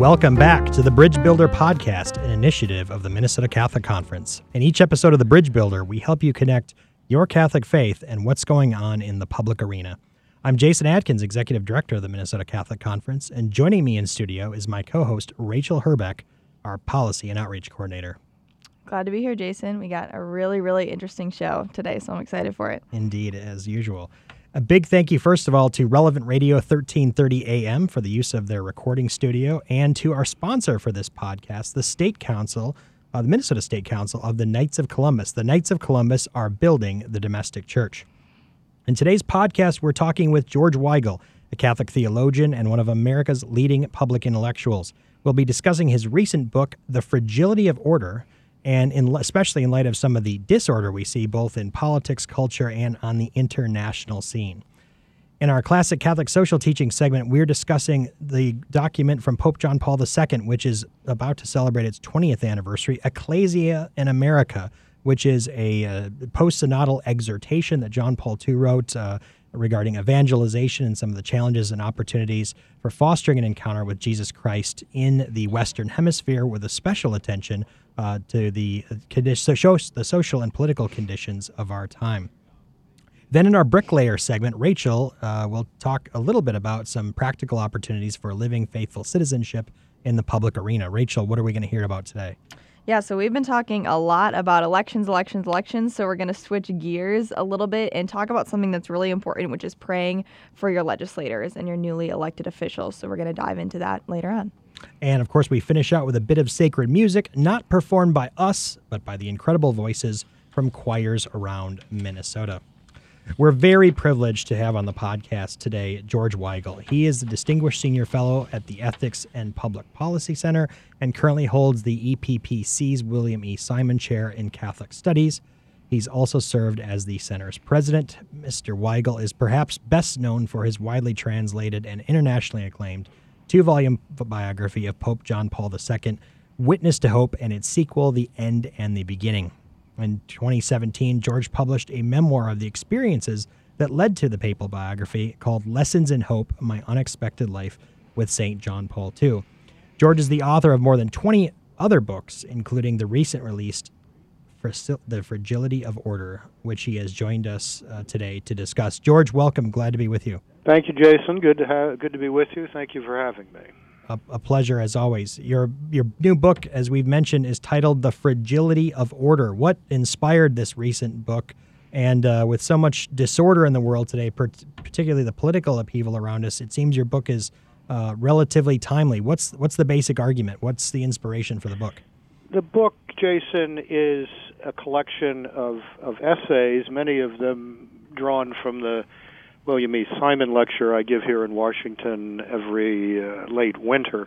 Welcome back to the Bridge Builder Podcast, an initiative of the Minnesota Catholic Conference. In each episode of the Bridge Builder, we help you connect your Catholic faith and what's going on in the public arena. I'm Jason Adkins, Executive Director of the Minnesota Catholic Conference, and joining me in studio is my co host, Rachel Herbeck, our Policy and Outreach Coordinator. Glad to be here, Jason. We got a really, really interesting show today, so I'm excited for it. Indeed, as usual. A big thank you, first of all, to Relevant Radio 1330 AM for the use of their recording studio, and to our sponsor for this podcast, the State Council, uh, the Minnesota State Council of the Knights of Columbus. The Knights of Columbus are building the domestic church. In today's podcast, we're talking with George Weigel, a Catholic theologian and one of America's leading public intellectuals. We'll be discussing his recent book, The Fragility of Order, and in, especially in light of some of the disorder we see both in politics, culture, and on the international scene. In our classic Catholic social teaching segment, we're discussing the document from Pope John Paul II, which is about to celebrate its 20th anniversary, Ecclesia in America, which is a uh, post synodal exhortation that John Paul II wrote uh, regarding evangelization and some of the challenges and opportunities for fostering an encounter with Jesus Christ in the Western Hemisphere, with a special attention uh, to the, the social and political conditions of our time. Then, in our bricklayer segment, Rachel uh, will talk a little bit about some practical opportunities for living faithful citizenship in the public arena. Rachel, what are we going to hear about today? Yeah, so we've been talking a lot about elections, elections, elections. So we're going to switch gears a little bit and talk about something that's really important, which is praying for your legislators and your newly elected officials. So we're going to dive into that later on. And of course, we finish out with a bit of sacred music, not performed by us, but by the incredible voices from choirs around Minnesota. We're very privileged to have on the podcast today George Weigel. He is a distinguished senior fellow at the Ethics and Public Policy Center and currently holds the EPPC's William E. Simon Chair in Catholic Studies. He's also served as the center's president. Mr. Weigel is perhaps best known for his widely translated and internationally acclaimed two volume biography of Pope John Paul II, Witness to Hope, and its sequel, The End and the Beginning. In 2017, George published a memoir of the experiences that led to the papal biography called Lessons in Hope My Unexpected Life with St. John Paul II. George is the author of more than 20 other books, including the recent released The Fragility of Order, which he has joined us uh, today to discuss. George, welcome. Glad to be with you. Thank you, Jason. Good to have, good to be with you. Thank you for having me a, a, pleasure as always. Your your new book, as we've mentioned, is titled "The Fragility of Order." What inspired this recent book? And uh, with so much disorder in the world today, particularly the political upheaval around us, it seems your book is uh, relatively timely. What's what's the basic argument? What's the inspiration for the book? The book, Jason, is a collection of, of essays, many of them drawn from the William E. Simon lecture I give here in Washington every uh, late winter.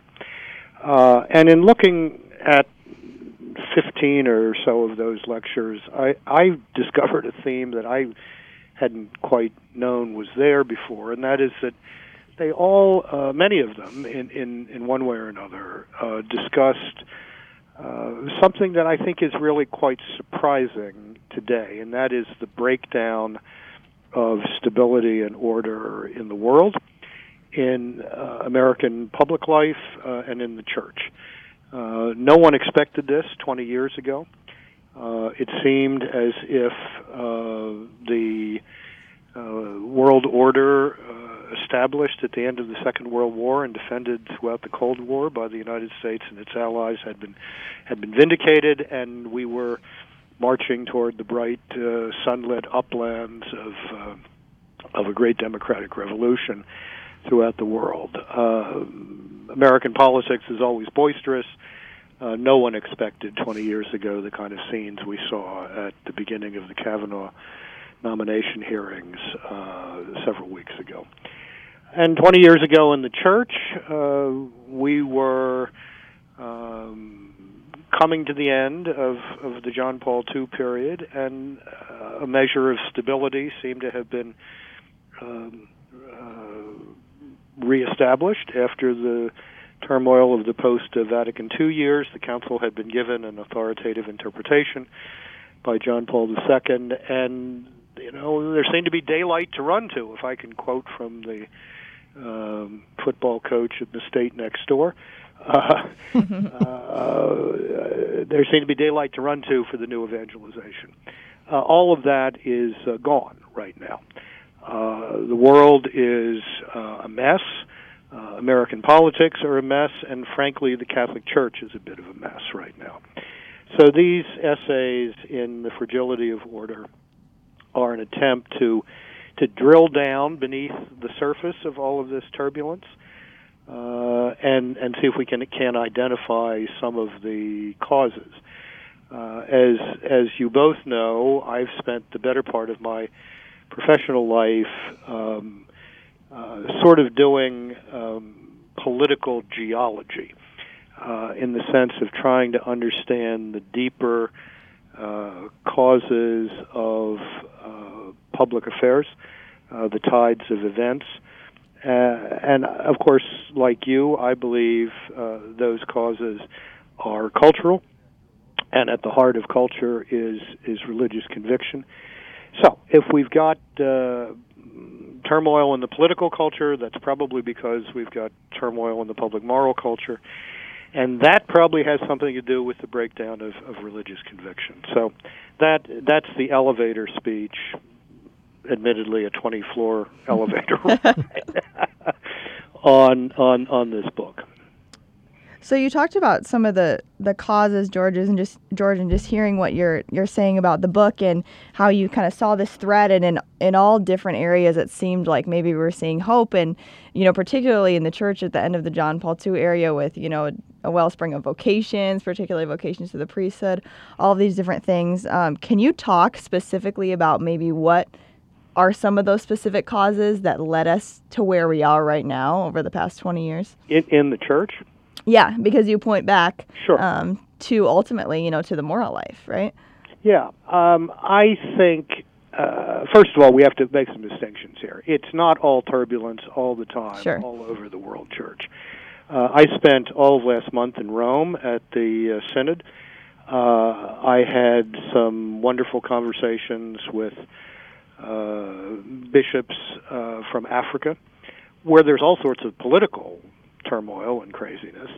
Uh, and in looking at 15 or so of those lectures, I, I discovered a theme that I hadn't quite known was there before, and that is that they all, uh, many of them, in, in, in one way or another, uh, discussed uh, something that I think is really quite surprising today, and that is the breakdown of stability and order in the world, in uh, American public life, uh, and in the church. Uh, no one expected this 20 years ago. Uh, it seemed as if uh, the uh, world order established at the end of the Second World War and defended throughout the Cold War by the United States and its allies had been had been vindicated, and we were marching toward the bright uh, sunlit uplands of uh, of a great democratic revolution throughout the world. Uh, American politics is always boisterous. Uh, no one expected 20 years ago the kind of scenes we saw at the beginning of the Kavanaugh nomination hearings uh, several weeks ago. And 20 years ago in the church, uh, we were um, coming to the end of, of the John Paul II period, and uh, a measure of stability seemed to have been um, uh, reestablished after the turmoil of the post Vatican II years. The Council had been given an authoritative interpretation by John Paul II, and you know there seemed to be daylight to run to. If I can quote from the um, football coach at the state next door, Uh, uh, there seemed to be daylight to run to for the new evangelization. Uh, all of that is uh, gone right now. Uh, the world is uh, a mess. Uh, American politics are a mess, and frankly, the Catholic Church is a bit of a mess right now. So these essays in the fragility of order are an attempt to to drill down beneath the surface of all of this turbulence uh, and and see if we can can identify some of the causes. Uh, as as you both know, I've spent the better part of my professional life um, uh, sort of doing um, political geology, uh, in the sense of trying to understand the deeper uh, causes of uh, public affairs, the tides of events. Uh, and of course, like you, I believe uh, those causes are cultural, and at the heart of culture is is religious conviction. So, if we've got uh, turmoil in the political culture, that's probably because we've got turmoil in the public moral culture, and that probably has something to do with the breakdown of, of religious conviction. So, that that's the elevator speech admittedly a 20 floor elevator on on on this book. So you talked about some of the the causes, George's, and just George, and just hearing what you're you're saying about the book and how you kind of saw this thread, and in in all different areas, it seemed like maybe we were seeing hope, and you know, particularly in the church at the end of the John Paul II area, with you know a wellspring of vocations, particularly vocations to the priesthood, all of these different things. Um, can you talk specifically about maybe what are some of those specific causes that led us to where we are right now over the past 20 years? In, in the church? Yeah, because you point back sure. um, to ultimately, you know, to the moral life, right? Yeah. Um, I think, uh, first of all, we have to make some distinctions here. It's not all turbulence all the time, sure. all over the world church. Uh, I spent all of last month in Rome at the uh, Synod. Uh, I had some wonderful conversations with bishops uh, from Africa, where there's all sorts of political turmoil and craziness.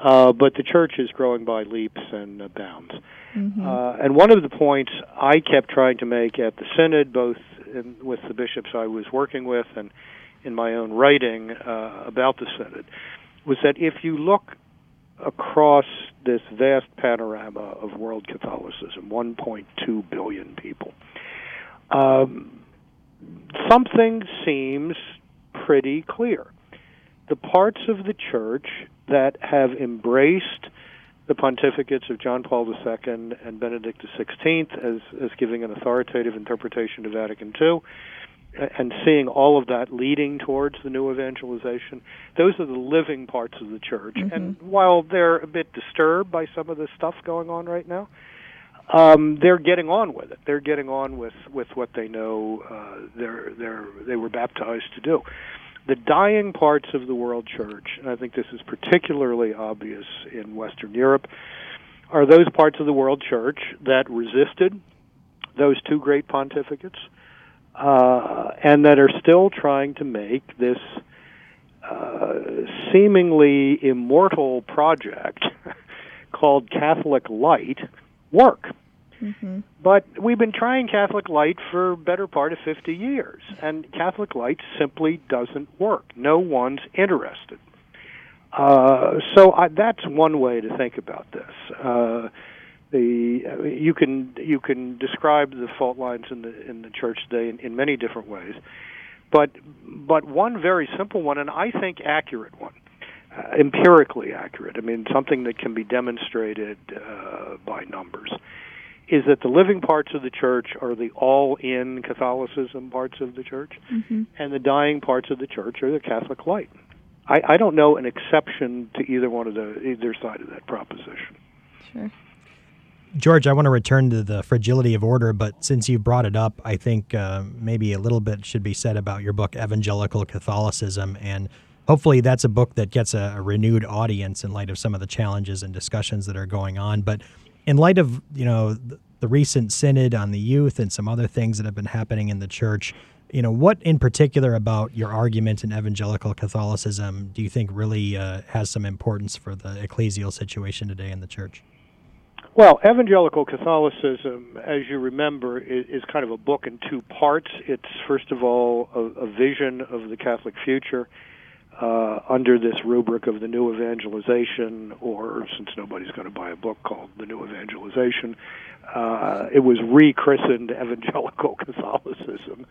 Uh, but the church is growing by leaps and uh, bounds. Mm-hmm. Uh, and one of the points I kept trying to make at the synod, both in, with the bishops I was working with and in my own writing uh, about the synod, was that if you look across this vast panorama of world Catholicism, 1.2 billion people, um, something seems pretty clear. The parts of the church that have embraced the pontificates of John Paul II and Benedict XVI as, as giving an authoritative interpretation of Vatican II, and seeing all of that leading towards the new evangelization, those are the living parts of the church. Mm-hmm. And while they're a bit disturbed by some of the stuff going on right now, um, they're getting on with it. They're getting on with, with what they know uh, they're, they're, they were baptized to do. The dying parts of the world church, and I think this is particularly obvious in Western Europe, are those parts of the world church that resisted those two great pontificates uh, and that are still trying to make this uh, seemingly immortal project called Catholic Lite work. Mm-hmm. But we've been trying Catholic Lite for better part of 50 years, and Catholic Lite simply doesn't work. No one's interested. Uh, so I, that's one way to think about this. Uh, the you can you can describe the fault lines in the in the church today in, in many different ways, but but one very simple one, and I think accurate one, empirically accurate. I mean something that can be demonstrated uh, by numbers is that the living parts of the church are the all-in Catholicism parts of the church, mm-hmm. and the dying parts of the church are the Catholic Lite. I, I don't know an exception to either one of the either side of that proposition. Sure. George, I want to return to the fragility of order, but since you brought it up, I think uh, maybe a little bit should be said about your book, Evangelical Catholicism, and hopefully that's a book that gets a, a renewed audience in light of some of the challenges and discussions that are going on. But in light of you know the, recent synod on the youth and some other things that have been happening in the church, you know, what in particular about your argument in evangelical Catholicism do you think really uh, has some importance for the ecclesial situation today in the church? Well, evangelical Catholicism, as you remember, is, is kind of a book in two parts. It's first of all a, a vision of the Catholic future uh, under this rubric of the new evangelization, or since nobody's going to buy a book called the new evangelization, uh, it was rechristened evangelical Catholicism.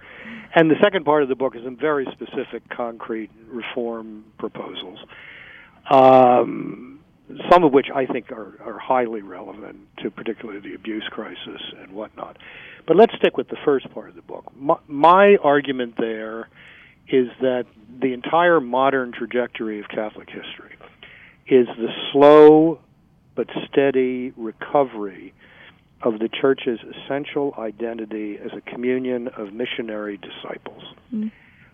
And the second part of the book is some very specific, concrete reform proposals. Um, some of which I think are, are highly relevant to particularly the abuse crisis and whatnot. But let's stick with the first part of the book. My, my argument there is that the entire modern trajectory of Catholic history is the slow but steady recovery of the church's essential identity as a communion of missionary disciples. Mm.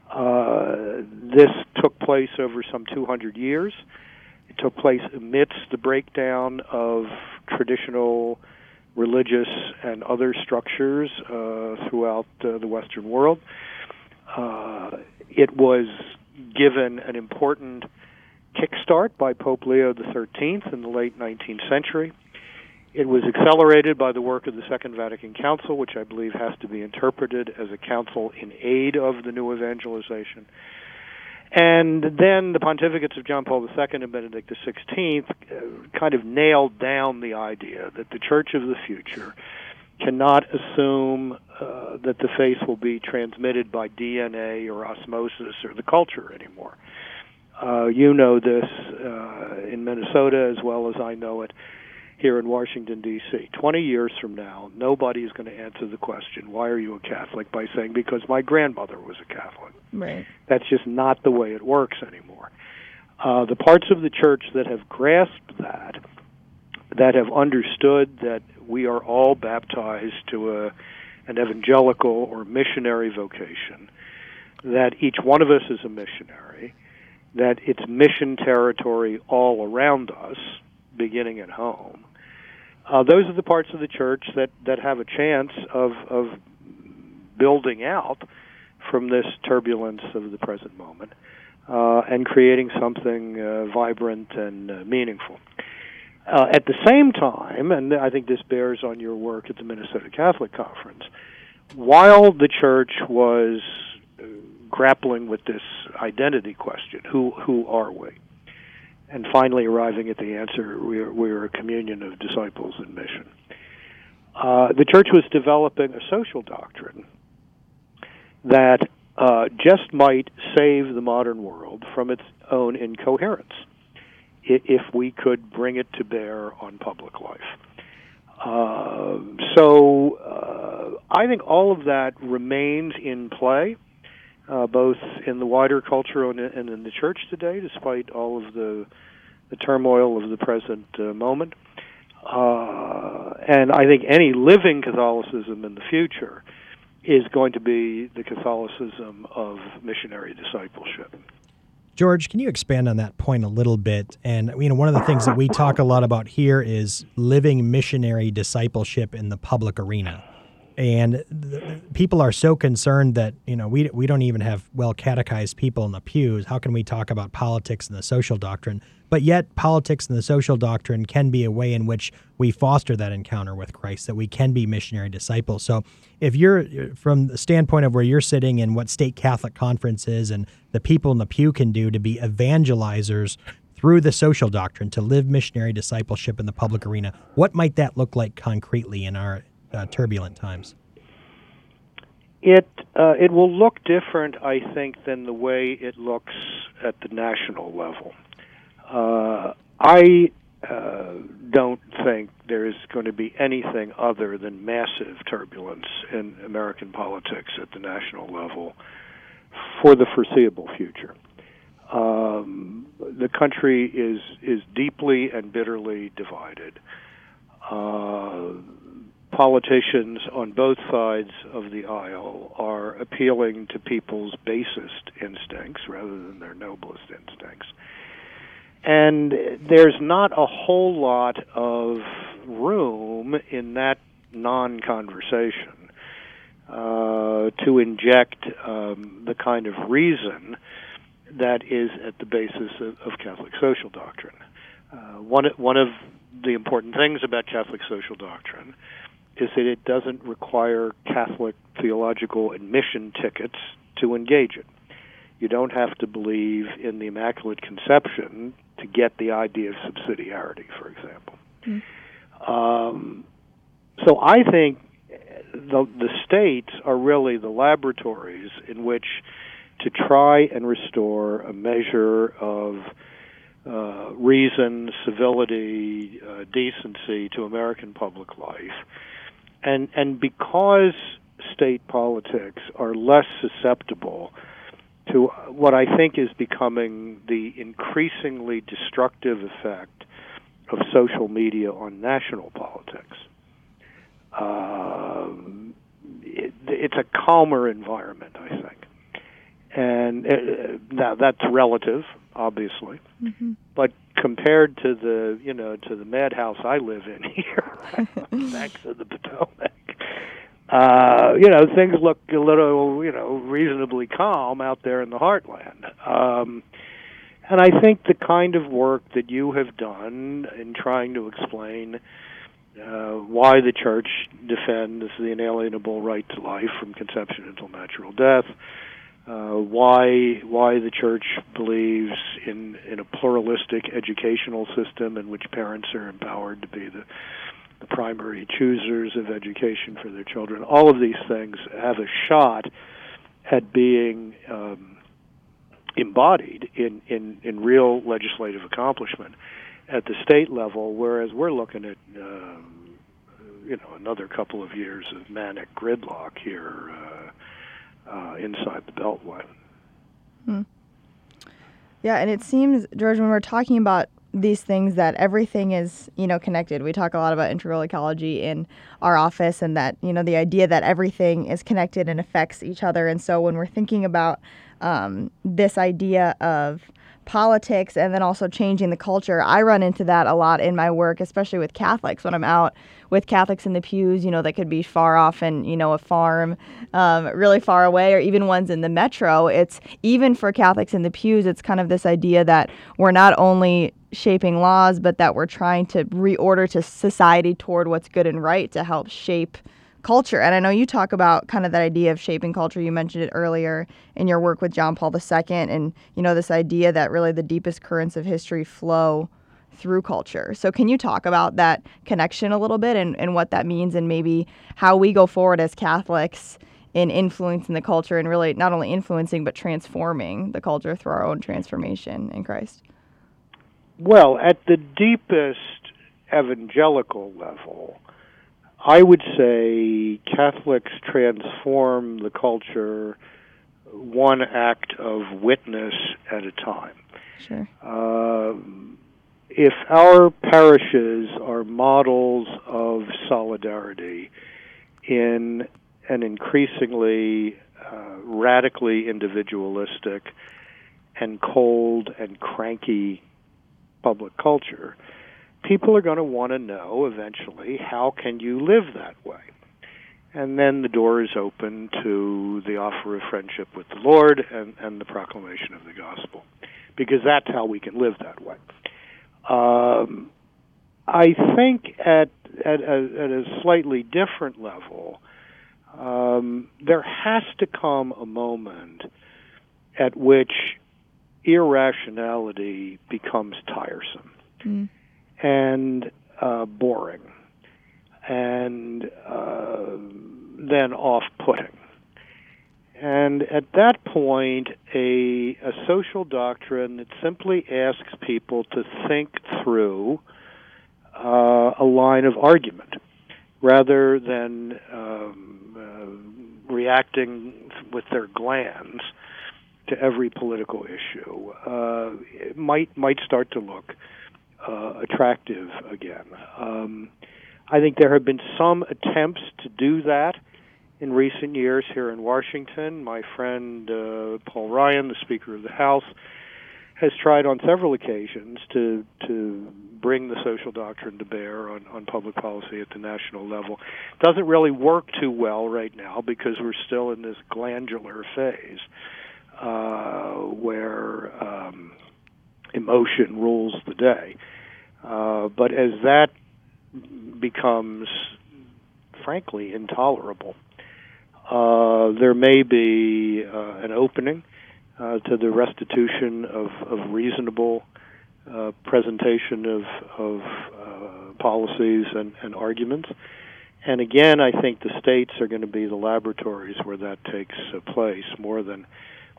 Uh, this took place over some 200 years. It took place amidst the breakdown of traditional religious and other structures uh, throughout uh, the Western world. Uh, it was given an important kickstart by Pope Leo XIII in the late 19th century. It was accelerated by the work of the Second Vatican Council, which I believe has to be interpreted as a council in aid of the new evangelization. And then the pontificates of John Paul II and Benedict XVI uh, kind of nailed down the idea that the Church of the future cannot assume uh, that the faith will be transmitted by DNA or osmosis or the culture anymore. Uh, you know this uh, in Minnesota as well as I know it here in Washington, D.C. 20 years from now, nobody is going to answer the question, why are you a Catholic, by saying, because my grandmother was a Catholic. Right. That's just not the way it works anymore. Uh, the parts of the church that have grasped that, that have understood that we are all baptized to a, an evangelical or missionary vocation, that each one of us is a missionary, that it's mission territory all around us, beginning at home, uh, those are the parts of the church that, that have a chance of, of building out from this turbulence of the present moment uh, and creating something uh, vibrant and uh, meaningful. Uh, at the same time, and I think this bears on your work at the Minnesota Catholic Conference, while the church was uh, grappling with this identity question, who who are we? and finally arriving at the answer we're, we're a communion of disciples in mission. Uh, the church was developing a social doctrine that uh, just might save the modern world from its own incoherence if we could bring it to bear on public life. Uh, so uh, I think all of that remains in play uh, both in the wider culture and in the church today, despite all of the the turmoil of the present uh, moment. Uh, and I think any living Catholicism in the future is going to be the Catholicism of missionary discipleship. George, can you expand on that point a little bit? And you know, one of the things that we talk a lot about here is living missionary discipleship in the public arena and people are so concerned that you know we we don't even have well catechized people in the pews. How can we talk about politics and the social doctrine? But yet, politics and the social doctrine can be a way in which we foster that encounter with Christ, that we can be missionary disciples. So, if you're from the standpoint of where you're sitting and what state Catholic conference is, and the people in the pew can do to be evangelizers through the social doctrine to live missionary discipleship in the public arena, what might that look like concretely in our uh, turbulent times? It uh, it will look different, I think, than the way it looks at the national level. Uh, I uh, don't think there is going to be anything other than massive turbulence in American politics at the national level for the foreseeable future. Um, the country is is deeply and bitterly divided. Uh, politicians on both sides of the aisle are appealing to people's basest instincts rather than their noblest instincts. And there's not a whole lot of room in that non conversation uh, to inject um, the kind of reason that is at the basis of, of Catholic social doctrine. Uh, one one of the important things about Catholic social doctrine is that it doesn't require Catholic theological admission tickets to engage it. You don't have to believe in the Immaculate Conception to get the idea of subsidiarity, for example. Mm. Um, so I think the, the states are really the laboratories in which to try and restore a measure of uh, reason, civility, uh, decency to American public life. And, and because state politics are less susceptible to what I think is becoming the increasingly destructive effect of social media on national politics. Um, it, it's a calmer environment, I think, and uh, now that's relative, obviously, mm-hmm. but compared to the you know to the madhouse I live in here, back to the Potomac, uh, you know, things look a little, you know, reasonably calm out there in the heartland. Um, and I think the kind of work that you have done in trying to explain uh, why the church defends the inalienable right to life from conception until natural death, uh, why why the church believes in in a pluralistic educational system in which parents are empowered to be the the primary choosers of education for their children. All of these things have a shot at being um, embodied in, in, in real legislative accomplishment at the state level, whereas we're looking at um, you know another couple of years of manic gridlock here uh, uh, inside the Beltway. Hmm. Yeah, and it seems, George, when we're talking about these things that everything is you know connected we talk a lot about integral ecology in our office and that you know the idea that everything is connected and affects each other and so when we're thinking about um, this idea of politics and then also changing the culture. I run into that a lot in my work, especially with Catholics when I'm out with Catholics in the pews, you know, that could be far off and, you know, a farm um, really far away or even ones in the metro. It's even for Catholics in the pews, it's kind of this idea that we're not only shaping laws, but that we're trying to reorder to society toward what's good and right to help shape culture. And I know you talk about kind of that idea of shaping culture. You mentioned it earlier in your work with John Paul II and, you know, this idea that really the deepest currents of history flow through culture. So can you talk about that connection a little bit and, and what that means and maybe how we go forward as Catholics in influencing the culture and really not only influencing but transforming the culture through our own transformation in Christ? Well, at the deepest evangelical level, I would say Catholics transform the culture one act of witness at a time. Sure. Uh, if our parishes are models of solidarity in an increasingly uh, radically individualistic and cold and cranky public culture, people are going to want to know eventually how can you live that way? And then the door is open to the offer of friendship with the lord and, and the proclamation of the gospel because that's how we can live that way um, i think at at a, at a slightly different level um, there has to come a moment at which irrationality becomes tiresome mm and uh, boring, and uh, then off-putting. And at that point, a, a social doctrine that simply asks people to think through uh, a line of argument rather than um, uh, reacting with their glands to every political issue uh, might might start to look uh, attractive again. Um, I think there have been some attempts to do that in recent years here in Washington. My friend uh, Paul Ryan, the Speaker of the House, has tried on several occasions to to bring the social doctrine to bear on, on public policy at the national level. Doesn't really work too well right now because we're still in this glandular phase uh, where um, emotion rules the day. Uh, but as that becomes, frankly, intolerable, uh, there may be uh, an opening uh, to the restitution of, of reasonable uh, presentation of, of uh, policies and, and arguments. And again, I think the states are going to be the laboratories where that takes place more than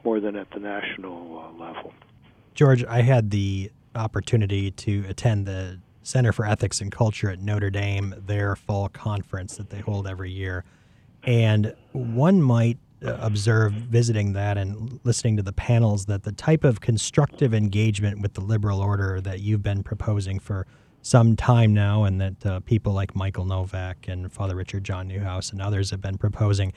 more than at the national level. George, I had the opportunity to attend the Center for Ethics and Culture at Notre Dame, their fall conference that they hold every year. And one might uh, observe visiting that and listening to the panels that the type of constructive engagement with the liberal order that you've been proposing for some time now, and that uh, people like Michael Novak and Father Richard John Neuhaus and others have been proposing,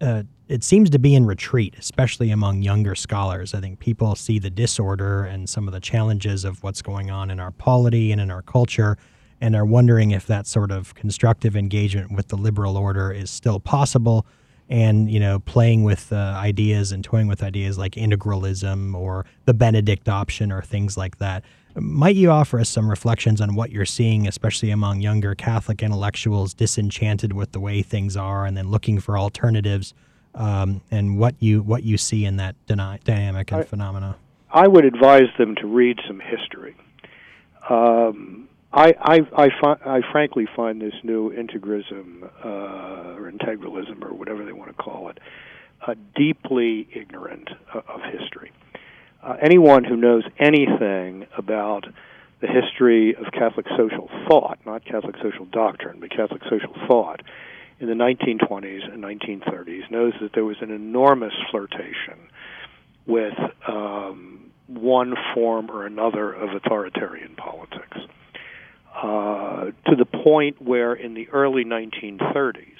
uh, it seems to be in retreat, especially among younger scholars. I think people see the disorder and some of the challenges of what's going on in our polity and in our culture and are wondering if that sort of constructive engagement with the liberal order is still possible. And you know playing with uh, ideas and toying with ideas like integralism or the benedict option or things like that might you offer us some reflections on what you're seeing especially among younger catholic intellectuals disenchanted with the way things are and then looking for alternatives um, and what you what you see in that dyna- dynamic and I, phenomena? I would advise them to read some history. Um, I I I, fi- I frankly find this new integrism uh, or integralism or whatever they want to call it uh, deeply ignorant uh, of history. Uh, anyone who knows anything about the history of Catholic social thought, not Catholic social doctrine, but Catholic social thought, in the 1920s and 1930s knows that there was an enormous flirtation with um, one form or another of authoritarian politics uh, to the point where in the early 1930s,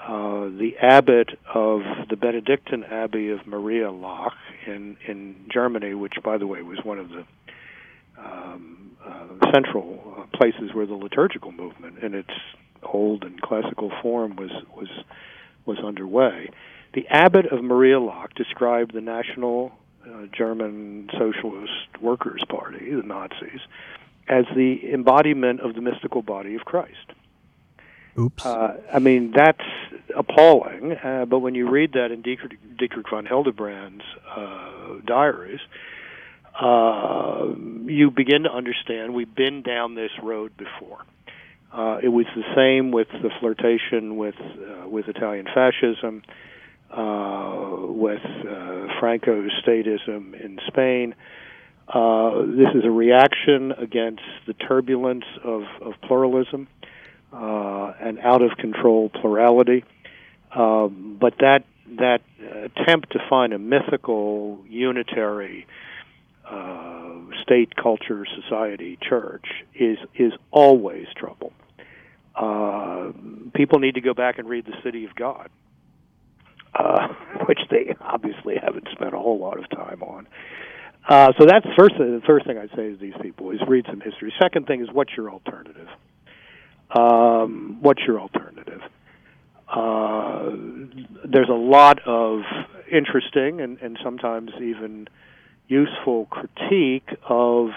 uh, the abbot of the Benedictine Abbey of Maria Laach in, in Germany, which, by the way, was one of the um, uh, central uh, places where the liturgical movement in its old and classical form was, was, was underway. The abbot of Maria Laach described the National uh, German Socialist Workers' Party, the Nazis, as the embodiment of the mystical body of Christ. Oops. Uh, I mean, that's appalling, uh, but when you read that in Dietrich, Dietrich von Hildebrand's uh, diaries, uh, you begin to understand we've been down this road before. Uh, it was the same with the flirtation with uh, with Italian fascism, with Franco's statism in Spain. Uh, this is a reaction against the turbulence of, of pluralism uh, and out of control plurality. Um, but that that attempt to find a mythical, unitary uh, state, culture, society, church is is always trouble. Uh, people need to go back and read the City of God, uh, which they obviously haven't spent a whole lot of time on. Uh, so that's first. The first thing I'd say to these people is read some history. Second thing is what's your alternative? Um, what's your alternative? Uh, there's a lot of interesting and, and sometimes even useful critique of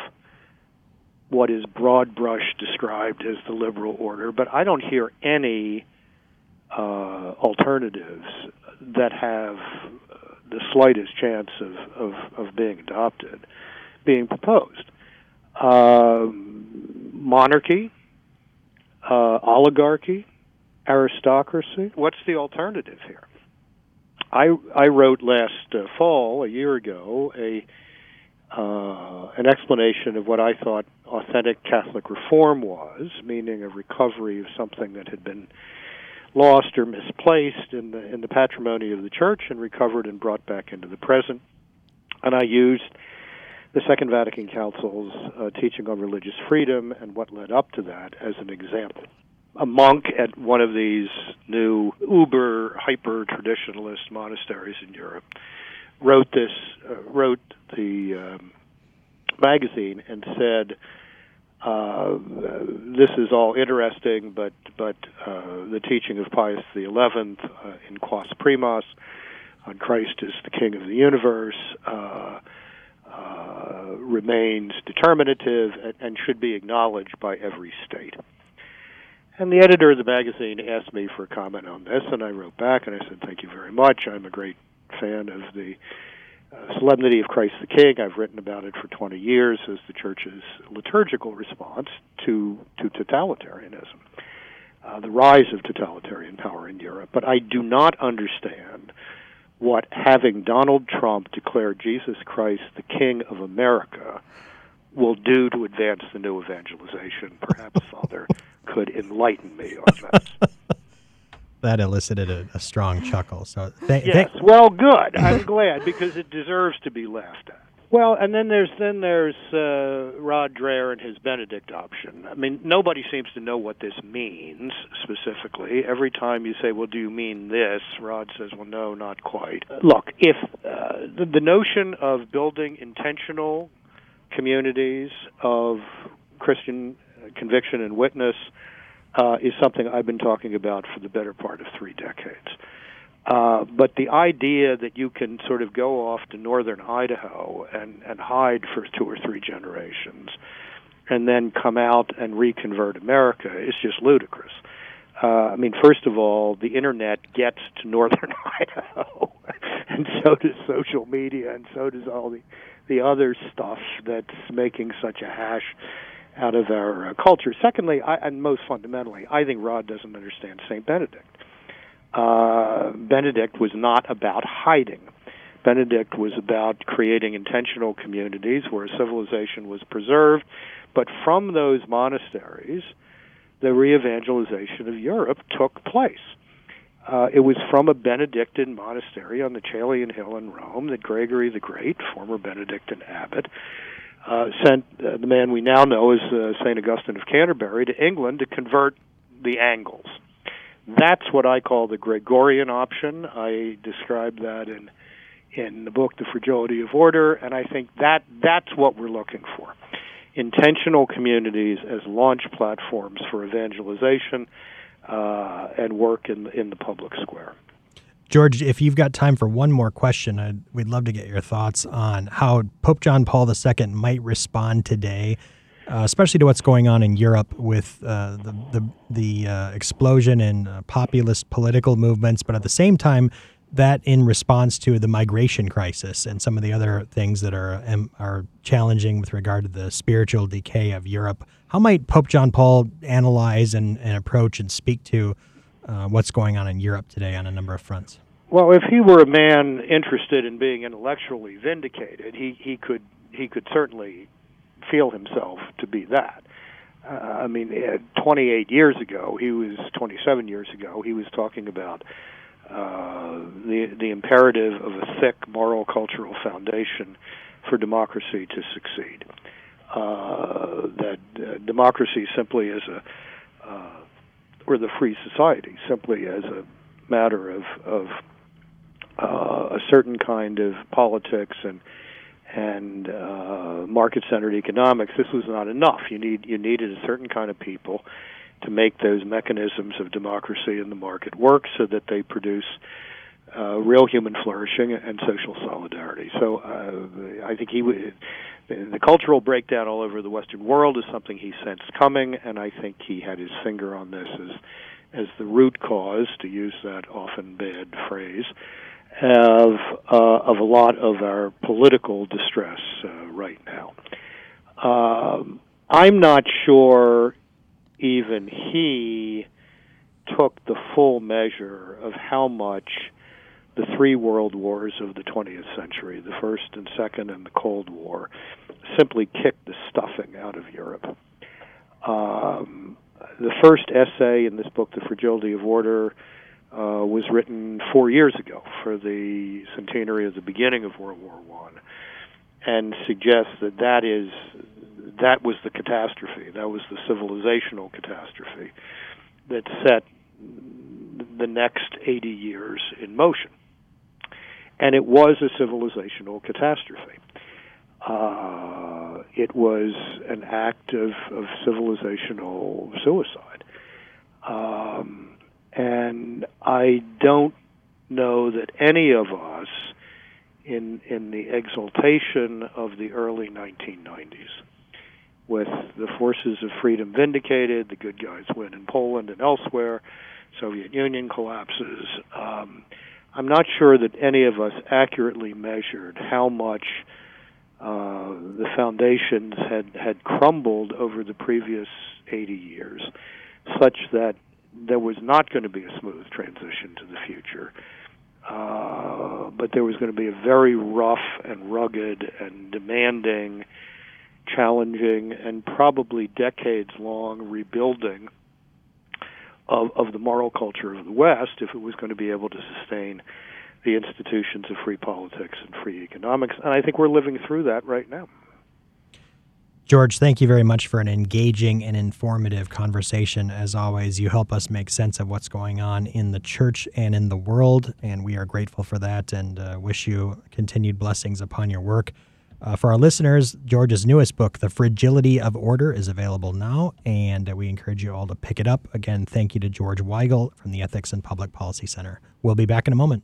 what is broad brush described as the liberal order, but I don't hear any uh, alternatives that have the slightest chance of, of, of being adopted being proposed. Uh, monarchy, uh, oligarchy, aristocracy. What's the alternative here? I I wrote last uh, fall, a year ago, a uh, an explanation of what I thought authentic Catholic reform was, meaning a recovery of something that had been lost or misplaced in the in the patrimony of the church and recovered and brought back into the present. And I used the Second Vatican Council's uh, teaching on religious freedom and what led up to that as an example. A monk at one of these new uber hyper traditionalist monasteries in Europe wrote this uh, wrote the um, magazine and said Uh, this is all interesting, but but uh, the teaching of Pius XI uh, in Quas Primas on Christ as the King of the universe uh, uh, remains determinative and, and should be acknowledged by every state. And the editor of the magazine asked me for a comment on this, and I wrote back and I said, "Thank you very much. I'm a great fan of the uh, Solemnity of Christ the King. I've written about it for 20 years as the Church's liturgical response to to totalitarianism, uh, the rise of totalitarian power in Europe. But I do not understand what having Donald Trump declare Jesus Christ the King of America will do to advance the new evangelization. Perhaps Father could enlighten me on this. that elicited a, a, strong chuckle. So th- yes, th- well, good. I'm glad because it deserves to be laughed at. Well, and then there's then there's uh, Rod Dreher and his Benedict option. I mean, nobody seems to know what this means specifically. Every time you say, "Well, do you mean this?" Rod says, "Well, no, not quite." Look, if uh, the, the notion of building intentional communities of Christian conviction and witness uh, is something I've been talking about for the better part of three decades. Uh, but the idea that you can sort of go off to northern Idaho and, and hide for two or three generations and then come out and reconvert America is just ludicrous. Uh, I mean, first of all, the internet gets to northern Idaho, and so does social media, and so does all the the other stuff that's making such a hash out of our uh, culture. Secondly, I, and most fundamentally, I think Rod doesn't understand Saint Benedict uh, Benedict was not about hiding. Benedict was about creating intentional communities where civilization was preserved, but from those monasteries, the re-evangelization of Europe took place. Uh, it was from a Benedictine monastery on the Caelian Hill in Rome that Gregory the Great, former Benedictine abbot, uh, sent uh, the man we now know as uh, St. Augustine of Canterbury to England to convert the Angles. That's what I call the Gregorian option. I describe that in in the book The Fragility of Order, and I think that that's what we're looking for. Intentional communities as launch platforms for evangelization uh, and work in in the public square. George, if you've got time for one more question, I'd, we'd love to get your thoughts on how Pope John Paul II might respond today uh, especially to what's going on in Europe with uh, the the, the uh, explosion in uh, populist political movements, but at the same time, that in response to the migration crisis and some of the other things that are um, are challenging with regard to the spiritual decay of Europe. How might Pope John Paul analyze and, and approach and speak to uh, what's going on in Europe today on a number of fronts? Well, if he were a man interested in being intellectually vindicated, he, he could he could certainly feel himself to be that. Uh, I mean, 28 years ago, he was 27 years ago. He was talking about uh, the the imperative of a thick moral cultural foundation for democracy to succeed. Uh, that uh, democracy simply is a or the free society simply as a matter of of uh, a certain kind of politics and and uh, market-centered economics, this was not enough. You need you needed a certain kind of people to make those mechanisms of democracy and the market work, so that they produce uh, real human flourishing and social solidarity. So uh, I think he would. The cultural breakdown all over the Western world is something he sensed coming, and I think he had his finger on this as as the root cause, to use that often bad phrase, of uh, of a lot of our political distress uh, right now. Um, I'm not sure even he took the full measure of how much the three world wars of the 20th century, the first and second and the Cold War, simply kicked the stuffing out of Europe. Um, the first essay in this book, The Fragility of Order, uh, was written four years ago for the centenary of the beginning of World War One, and suggests that that is that was the catastrophe. That was the civilizational catastrophe that set the next 80 years in motion. And it was a civilizational catastrophe. Uh, it was an act of, of civilizational suicide. Um, and I don't know that any of us, in in the exaltation of the early 1990s, with the forces of freedom vindicated, the good guys win in Poland and elsewhere, Soviet Union collapses. Um, I'm not sure that any of us accurately measured how much uh, the foundations had had crumbled over the previous 80 years, such that there was not going to be a smooth transition to the future. Uh, but there was going to be a very rough and rugged and demanding, challenging, and probably decades long rebuilding of, of the moral culture of the West if it was going to be able to sustain the institutions of free politics and free economics. And I think we're living through that right now. George, thank you very much for an engaging and informative conversation. As always, you help us make sense of what's going on in the church and in the world, and we are grateful for that and uh, wish you continued blessings upon your work. Uh, for our listeners, George's newest book, The Fragility of Order, is available now, and we encourage you all to pick it up. Again, thank you to George Weigel from the Ethics and Public Policy Center. We'll be back in a moment.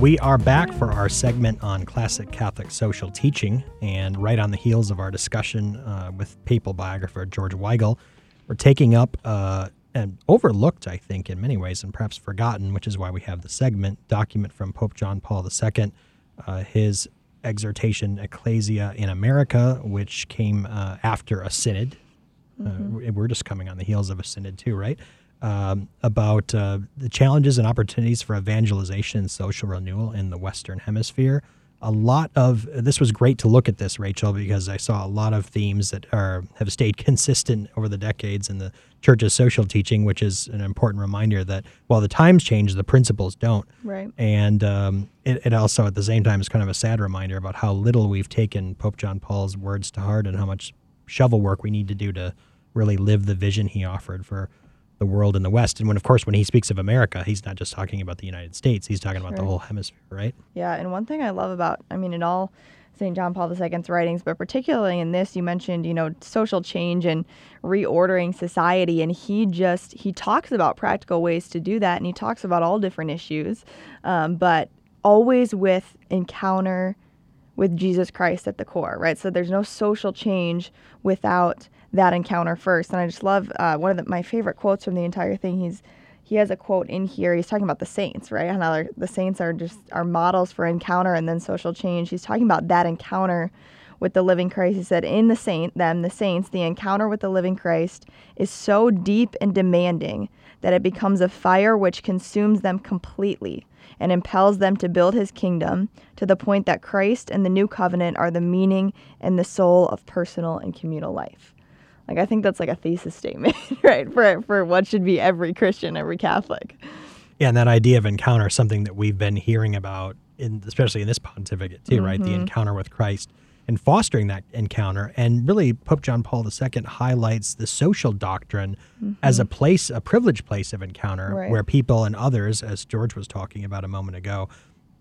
We are back for our segment on classic Catholic social teaching, and right on the heels of our discussion uh, with papal biographer George Weigel, we're taking up uh, an overlooked, I think, in many ways, and perhaps forgotten, which is why we have the segment document from Pope John Paul II, uh, his exhortation Ecclesia in America, which came uh, after a synod. Uh, mm-hmm. we're just coming on the heels of a synod, too, right? Um, about uh, the challenges and opportunities for evangelization and social renewal in the Western Hemisphere. A lot of this was great to look at this, Rachel, because I saw a lot of themes that are have stayed consistent over the decades in the church's social teaching, which is an important reminder that while the times change, the principles don't. Right. And um, it, it also, at the same time, is kind of a sad reminder about how little we've taken Pope John Paul's words to heart and how much shovel work we need to do to really live the vision he offered for the world in the West. And when, of course, when he speaks of America, he's not just talking about the United States; he's talking about the whole hemisphere, right? Yeah, and one thing I love about, I mean, in all St. John Paul II's writings, but particularly in this, you mentioned, you know, social change and reordering society, and he just he talks about practical ways to do that, and he talks about all different issues, um, but always with encounter with Jesus Christ at the core, right? So there's no social change without that encounter first. And I just love uh, one of the, my favorite quotes from the entire thing. He's he has a quote in here. He's talking about the saints, right? How the saints are just are models for encounter and then social change. He's talking about that encounter with the living Christ. He said, "In the saint, them, the saints, the encounter with the living Christ is so deep and demanding that it becomes a fire which consumes them completely." and impels them to build his kingdom to the point that Christ and the new covenant are the meaning and the soul of personal and communal life. Like I think that's like a thesis statement, right? For for what should be every Christian, every Catholic. Yeah, and that idea of encounter, something that we've been hearing about in especially in this pontificate too, mm-hmm. right? The mm-hmm. encounter with Christ and fostering that encounter. And really Pope John Paul II highlights the social doctrine mm-hmm. as a place, a privileged place of encounter right. where people and others, as George was talking about a moment ago,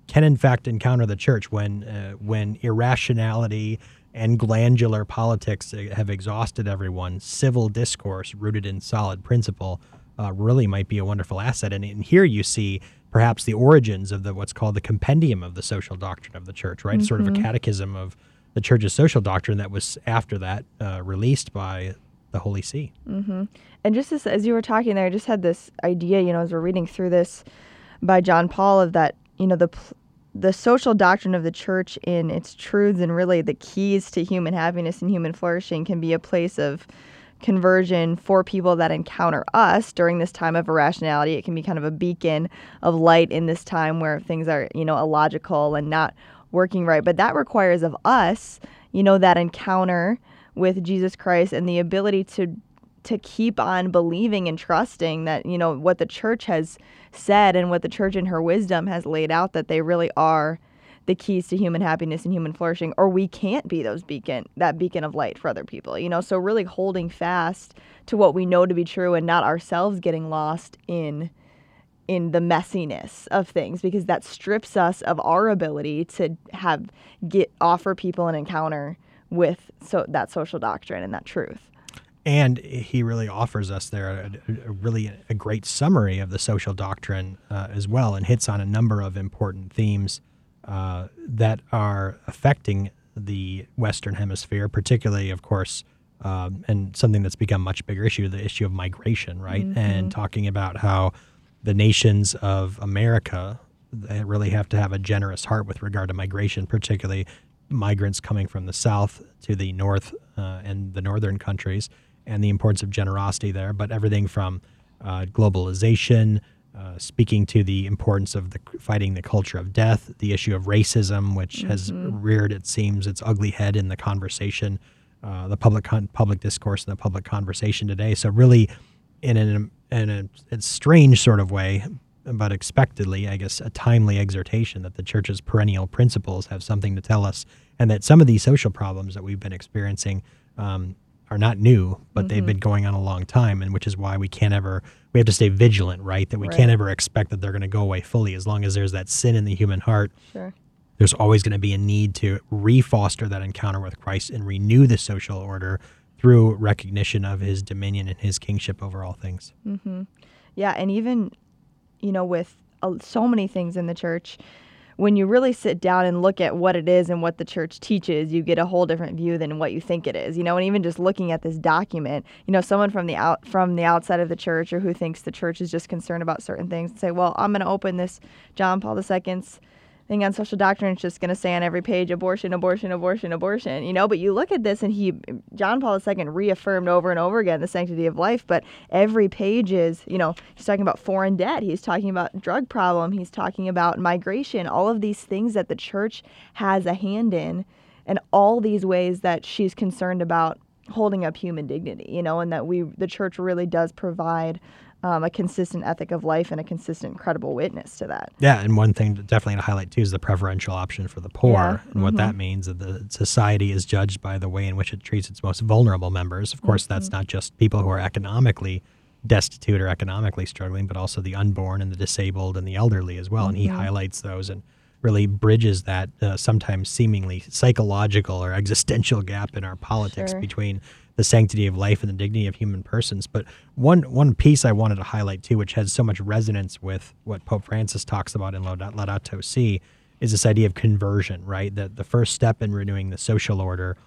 can in fact encounter the church when uh, when irrationality and glandular politics have exhausted everyone, civil discourse rooted in solid principle uh, really might be a wonderful asset. And, and, here you see perhaps the origins of the what's called the compendium of the social doctrine of the church, right? Mm-hmm. Sort of a mm-hmm. catechism of the church's social doctrine that was after that uh, released by the Holy See. Mm-hmm. And just as, as you were talking there, I just had this idea, you know, as we're reading through this by John Paul of that, you know, the the social doctrine of the church in its truths and really the keys to human happiness and human flourishing can be a place of conversion for people that encounter us during this time of irrationality. It can be kind of a beacon of light in this time where things are, you know, illogical and not working right. But that requires of us, you know, that encounter with Jesus Christ and the ability to to keep on believing and trusting that you know what the church has said and what the church in her wisdom has laid out that they really are the keys to human happiness and human flourishing or we can't be those beacon that beacon of light for other people you know? So really holding fast to what we know to be true and not ourselves getting lost in in the messiness of things because that strips us of our ability to have get offer people an encounter with so that social doctrine and that truth and he really offers us there a, a really a great summary of the social doctrine uh, as well and hits on a number of important themes uh, that are affecting the western hemisphere particularly of course um, and something that's become much bigger issue the issue of migration right Mm-hmm. and talking about how the nations of america they really have to have a generous heart with regard to migration particularly migrants coming from the south to the north uh, and the northern countries and the importance of generosity there but everything from uh, globalization uh, speaking to the importance of the fighting the culture of death the issue of racism which has reared it seems its ugly head in the conversation uh, the public con- public discourse and the public conversation today. So really, in an in a, a strange sort of way, but expectedly, I guess, a timely exhortation that the church's perennial principles have something to tell us, and that some of these social problems that we've been experiencing um, are not new, but they've been going on a long time, and which is why we can't ever we have to stay vigilant, right? That we Right. can't ever expect that they're going to go away fully, as long as there's that sin in the human heart sure there's always going to be a need to refoster that encounter with Christ and renew the social order through recognition of his dominion and his kingship over all things. Mm-hmm. Yeah, and even, you know, with uh, so many things in the church, when you really sit down and look at what it is and what the church teaches, you get a whole different view than what you think it is. You know, and even just looking at this document, you know, someone from the out from the outside of the church or who thinks the church is just concerned about certain things, say, well, I'm going to open this John Paul II's thing on social doctrine it's just going to say on every page abortion abortion abortion abortion you know? But you look at this and he john paul ii reaffirmed over and over again the sanctity of life but every page is you know he's talking about foreign debt he's talking about drug problem he's talking about migration all of these things that the church has a hand in and all these ways that she's concerned about holding up human dignity you know and that we the church really does provide um, a consistent ethic of life and a consistent credible witness to that Yeah, and one thing to definitely to highlight too is the preferential option for the poor Yeah, and what that means that the society is judged by the way in which it treats its most vulnerable members. Of course, that's not just people who are economically destitute or economically struggling, but also the unborn and the disabled and the elderly as well. And he highlights those and really bridges that uh, sometimes seemingly psychological or existential gap in our politics Sure. between the sanctity of life and the dignity of human persons. But one one piece I wanted to highlight too, which has so much resonance with what Pope Francis talks about in Laudato Si, is this idea of conversion. Right, that the first step in renewing the social order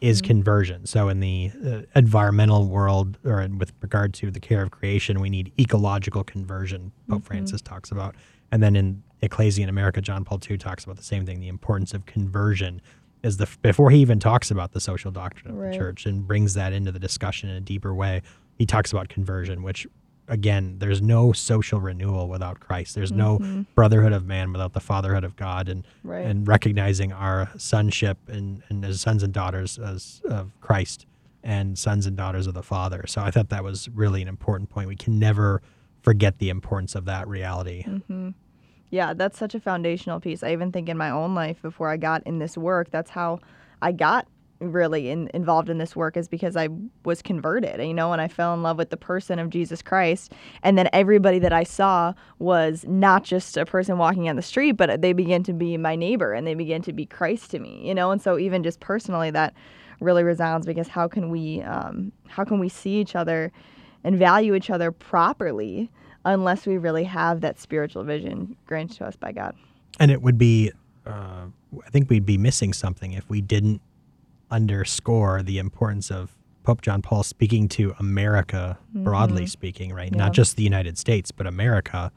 is conversion. So in the uh, environmental world, or with regard to the care of creation, we need ecological conversion. Pope Francis talks about, and then in Ecclesia in America, John Paul II talks about the same thing: the importance of conversion. Is the before he even talks about the social doctrine of Right. the church and brings that into the discussion in a deeper way, he talks about conversion, which again, there's no social renewal without Christ. There's no mm-hmm. brotherhood of man without the fatherhood of God, and Right. and recognizing our sonship and, and as sons and daughters as of Christ and sons and daughters of the Father. So I thought that was really an important point. We can never forget the importance of that reality. Mm-hmm. Yeah, that's such a foundational piece. I even think in my own life before I got in this work, that's how I got really in, involved in this work is because I was converted, you know, and I fell in love with the person of Jesus Christ. And then everybody that I saw was not just a person walking on the street, but they began to be my neighbor and they began to be Christ to me, you know. And so even just personally, that really resounds because how can we um, how can we see each other and value each other properly unless we really have that spiritual vision granted to us by God. And it would be, uh, I think we'd be missing something if we didn't underscore the importance of Pope John Paul speaking to America, broadly speaking, right? Yeah. Not just the United States, but America,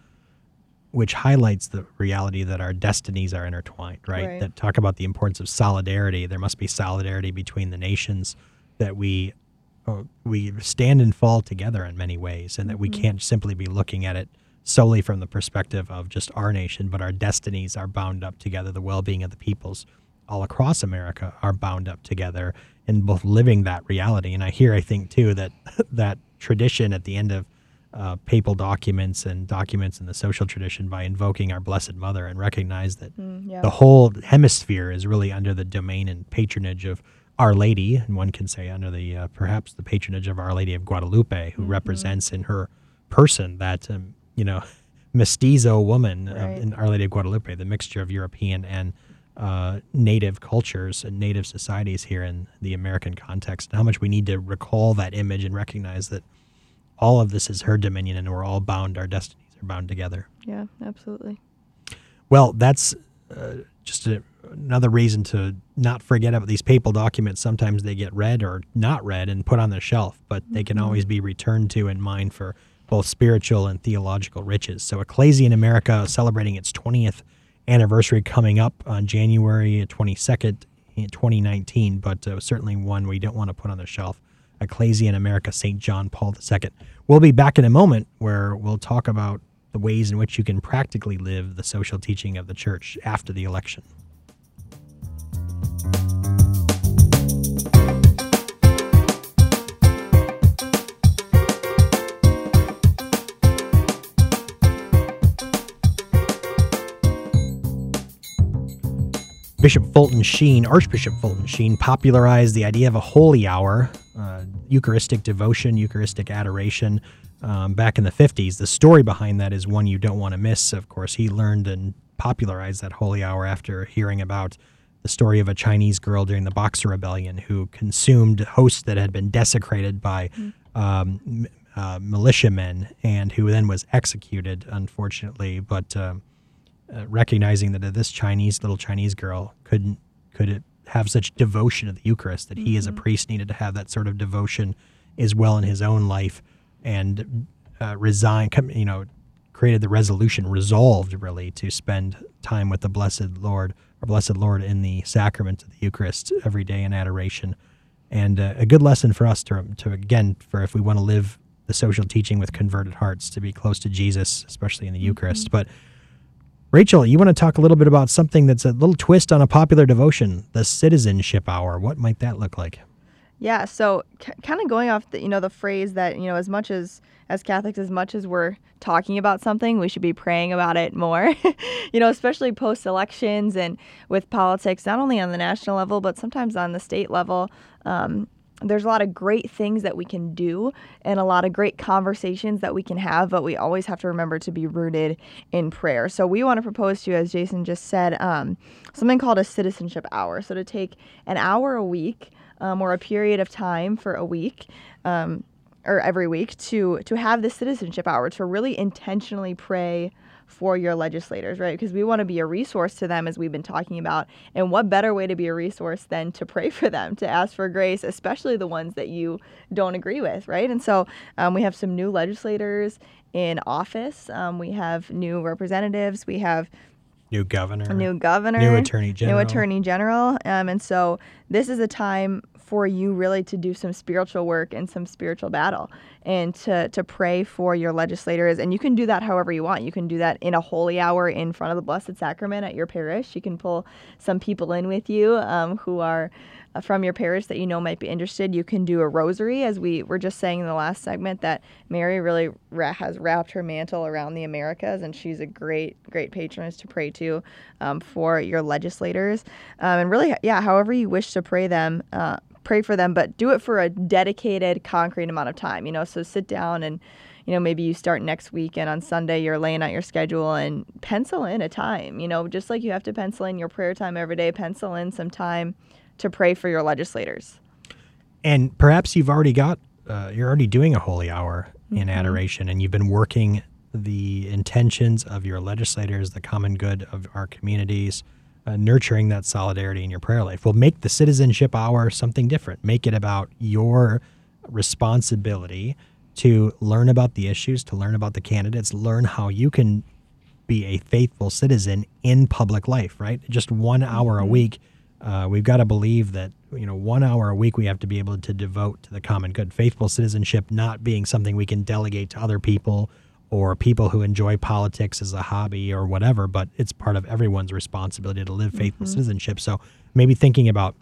which highlights the reality that our destinies are intertwined, right? Right. That talk about the importance of solidarity. There must be solidarity between the nations that we we stand and fall together in many ways, and that we can't simply be looking at it solely from the perspective of just our nation, but our destinies are bound up together. The well-being of the peoples all across America are bound up together in both living that reality. And I hear, I think too, that that tradition at the end of uh, papal documents and documents in the social tradition by invoking our Blessed Mother and recognize that Mm, yeah. the whole hemisphere is really under the domain and patronage of Our Lady, and one can say under the uh, perhaps the patronage of Our Lady of Guadalupe, who represents in her person that um, you know mestizo woman uh, Right. in Our Lady of Guadalupe, the mixture of European and uh, native cultures and native societies here in the American context, and how much we need to recall that image and recognize that all of this is her dominion, and we're all bound. Our destinies are bound together. yeah, absolutely. Well, that's uh, just a, another reason to not forget about these papal documents. Sometimes they get read or not read and put on the shelf, but they can always be returned to and mined for both spiritual and theological riches. So, Ecclesia in America celebrating its 20th anniversary coming up on January 22nd, 2019, but uh, certainly one we don't want to put on the shelf. Ecclesia in America, St. John Paul II. We'll be back in a moment where we'll talk about the ways in which you can practically live the social teaching of the church after the election. Bishop Fulton Sheen, Archbishop Fulton Sheen, popularized the idea of a holy hour, uh, Eucharistic devotion, Eucharistic adoration, um, back in the 50s. The story behind that is one you don't want to miss. Of course, he learned and popularized that holy hour after hearing about the story of a Chinese girl during the Boxer Rebellion who consumed hosts that had been desecrated by um, uh, militiamen and who then was executed, unfortunately. But um, uh, recognizing that this Chinese little Chinese girl couldn't could it have such devotion to the Eucharist that he as a priest needed to have that sort of devotion as well in his own life and uh, resign come you know created the resolution resolved really to spend time with the blessed Lord our blessed Lord in the sacrament of the Eucharist every day in adoration and uh, a good lesson for us to to again for if we want to live the social teaching with converted hearts to be close to Jesus especially in the Eucharist but Rachel, you want to talk a little bit about something that's a little twist on a popular devotion, the citizenship hour. What might that look like? Yeah, so k- kind of going off the you know the phrase that you know as much as as Catholics as much as we're talking about something, we should be praying about it more. you know, especially post elections and with politics, not only on the national level but sometimes on the state level. Um, there's a lot of great things that we can do and a lot of great conversations that we can have, but we always have to remember to be rooted in prayer. So we want to propose to you, as Jason just said, um, something called a citizenship hour. So to take an hour a week um, or a period of time for a week. Um, or every week to to have the citizenship hour to really intentionally pray for your legislators, right? Because we want to be a resource to them as we've been talking about. And what better way to be a resource than to pray for them, to ask for grace, especially the ones that you don't agree with, right? And so um, we have some new legislators in office. Um, we have new representatives. We have New governor. new governor, New attorney general. new attorney general, um, and so this is a time for you really to do some spiritual work and some spiritual battle, and to to pray for your legislators. And you can do that however you want. You can do that in a holy hour in front of the Blessed Sacrament at your parish. You can pull some people in with you um, who are uh, from your parish that you know might be interested. You can do a rosary, as we were just saying in the last segment, that Mary really ra- has wrapped her mantle around the Americas, and she's a great, great patroness to pray to um, for your legislators. Um, and really, yeah, however you wish to pray them. Uh, pray for them but do it for a dedicated concrete amount of time you know so sit down and you know maybe you start next week and on sunday you're laying out your schedule and pencil in a time you know just like you have to pencil in your prayer time every day pencil in some time to pray for your legislators. And perhaps you've already got, uh, you're already doing a holy hour in Mm-hmm. adoration and you've been working the intentions of your legislators, the common good of our communities, uh, nurturing that solidarity in your prayer life. Well, make the citizenship hour something different. Make it about your responsibility to learn about the issues, to learn about the candidates, learn how you can be a faithful citizen in public life, right? Just one hour a week. Uh, we've got to believe that, you know, one hour a week we have to be able to devote to the common good. Faithful citizenship not being something we can delegate to other people or people who enjoy politics as a hobby or whatever, but it's part of everyone's responsibility to live faithful mm-hmm. citizenship. So maybe thinking about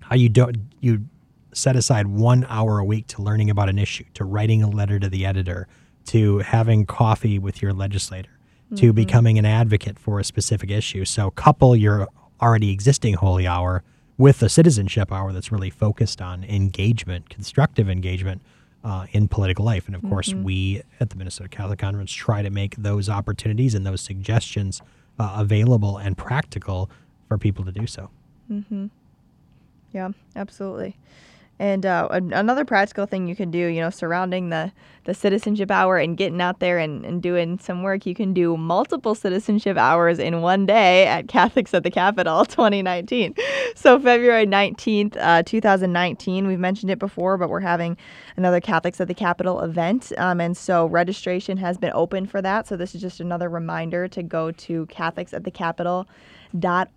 how you don't you set aside one hour a week to learning about an issue, to writing a letter to the editor, to having coffee with your legislator to mm-hmm. becoming an advocate for a specific issue. So couple your already existing holy hour with a citizenship hour that's really focused on engagement, constructive engagement uh, in political life. And of course, we at the Minnesota Catholic Conference try to make those opportunities and those suggestions uh, available and practical for people to do so. Yeah, absolutely. And uh, another practical thing you can do, you know, surrounding the, the citizenship hour and getting out there and, and doing some work, you can do multiple citizenship hours in one day at Catholics at the Capitol 2019. So, February 19th, uh, 2019, we've mentioned it before, but we're having another Catholics at the Capitol event. Um, and so, registration has been open for that. So, this is just another reminder to go to Catholics at the Capitol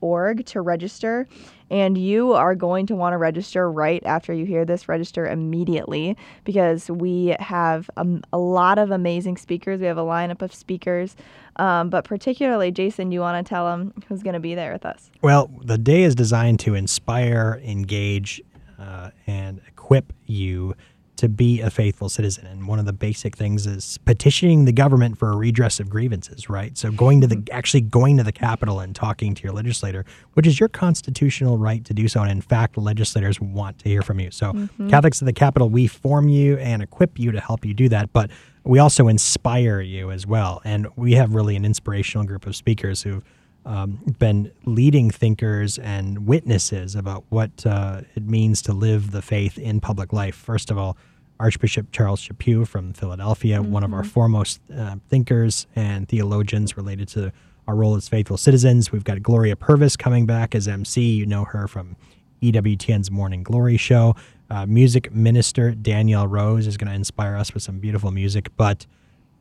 org to register and you are going to want to register right after you hear this. Register immediately because we have um, a lot of amazing speakers. We have a lineup of speakers um, but particularly jason you want to tell them who's going to be there with us? Well, the day is designed to inspire, engage, uh, and equip you to be a faithful citizen. And one of the basic things is petitioning the government for a redress of grievances, right? So going to the actually going to the Capitol and talking to your legislator, which is your constitutional right to do so. And in fact, legislators want to hear from you. So Catholics at the Capitol, we form you and equip you to help you do that. But we also inspire you as well. And we have really an inspirational group of speakers who've um, been leading thinkers and witnesses about what uh, it means to live the faith in public life. First of all, Archbishop Charles Chaput from Philadelphia, one of our foremost uh, thinkers and theologians related to our role as faithful citizens. We've got Gloria Purvis coming back as MC. You know her from EWTN's Morning Glory show. Uh, music minister Danielle Rose is going to inspire us with some beautiful music, but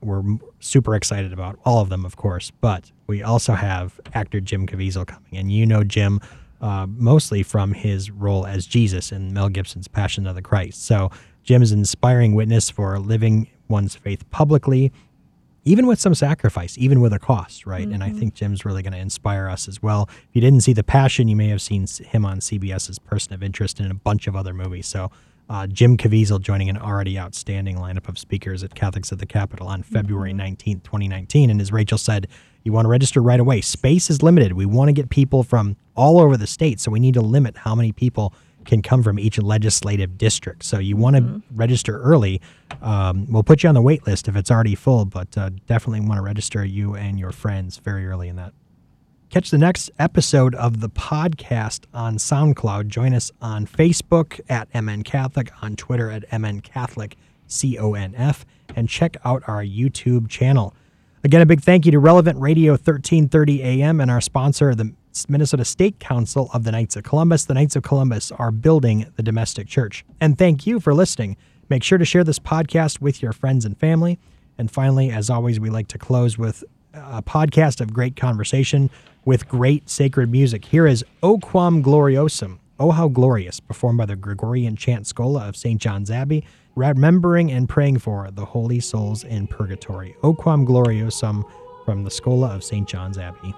we're super excited about all of them, of course. But we also have actor Jim Caviezel coming, and you know Jim uh, mostly from his role as Jesus in Mel Gibson's Passion of the Christ. So Jim is an inspiring witness for living one's faith publicly, even with some sacrifice, even with a cost, right? And I think Jim's really going to inspire us as well. If you didn't see The Passion, you may have seen him on CBS's Person of Interest and a bunch of other movies. So uh, Jim Caviezel joining an already outstanding lineup of speakers at Catholics at the Capitol on February 19th, 2019. And as Rachel said, you want to register right away. Space is limited. We want to get people from all over the state, so we need to limit how many people can come from each legislative district. So you want to register early. Um, we'll put you on the wait list if it's already full, but uh, definitely want to register you and your friends very early in that. Catch the next episode of the podcast on SoundCloud. Join us on Facebook at MN Catholic, on Twitter at MN Catholic, C O N F, and check out our YouTube channel. Again, a big thank you to Relevant Radio 1330 AM and our sponsor, the Minnesota State Council of the Knights of Columbus. The Knights of Columbus are building the domestic church. And thank you for listening. Make sure to share this podcast with your friends and family. And finally, as always, we like to close with a podcast of great conversation with great sacred music. Here is O Quam Gloriosum, O How Glorious, performed by the Gregorian Chant Schola of St. John's Abbey, remembering and praying for the holy souls in purgatory. O Quam Gloriosum from the Schola of St. John's Abbey.